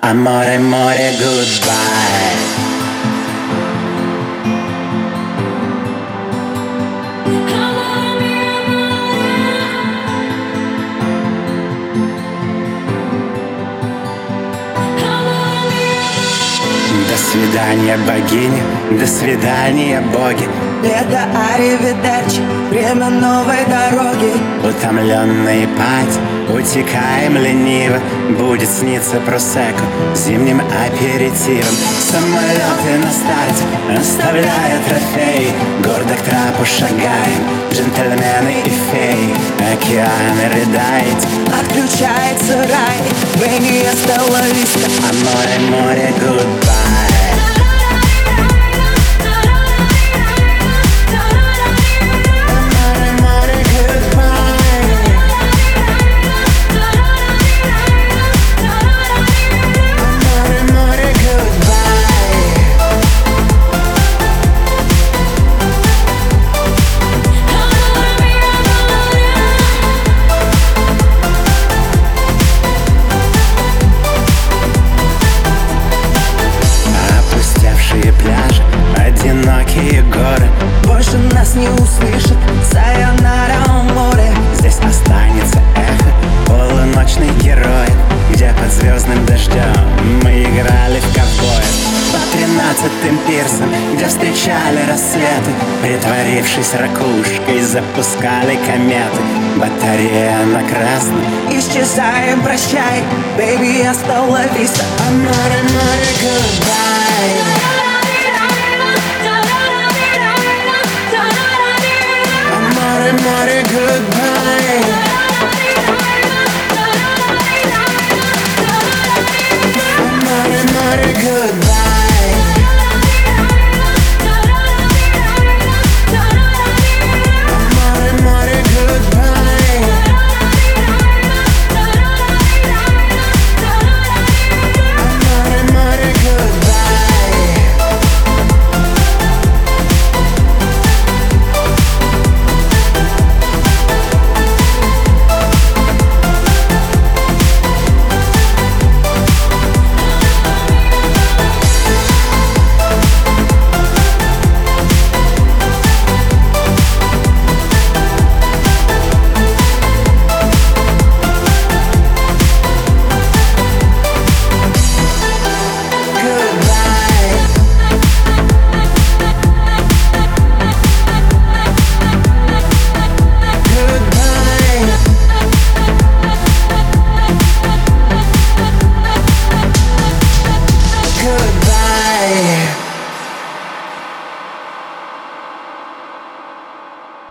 Amore, amore, goodbye. До свидания, богиня, до свидания, боги. Это аривидерчи, время новой дороги. Утомленные пать, утекаем лениво Будет сниться просеку зимним аперитивом. Самолеты на старте, оставляя трофеи Гордо к трапу шагаем, джентльмены и феи. Океан рыдает, Отключается рай, Бенни осталась виста а море, море, goodbye звездным дождем мы играли в ковбоев По тринадцатым пирсам, где встречали рассветы. Притворившись ракушкой, запускали кометы. Батарея на красном. Исчезаем, прощай, виста Море, море, goodbye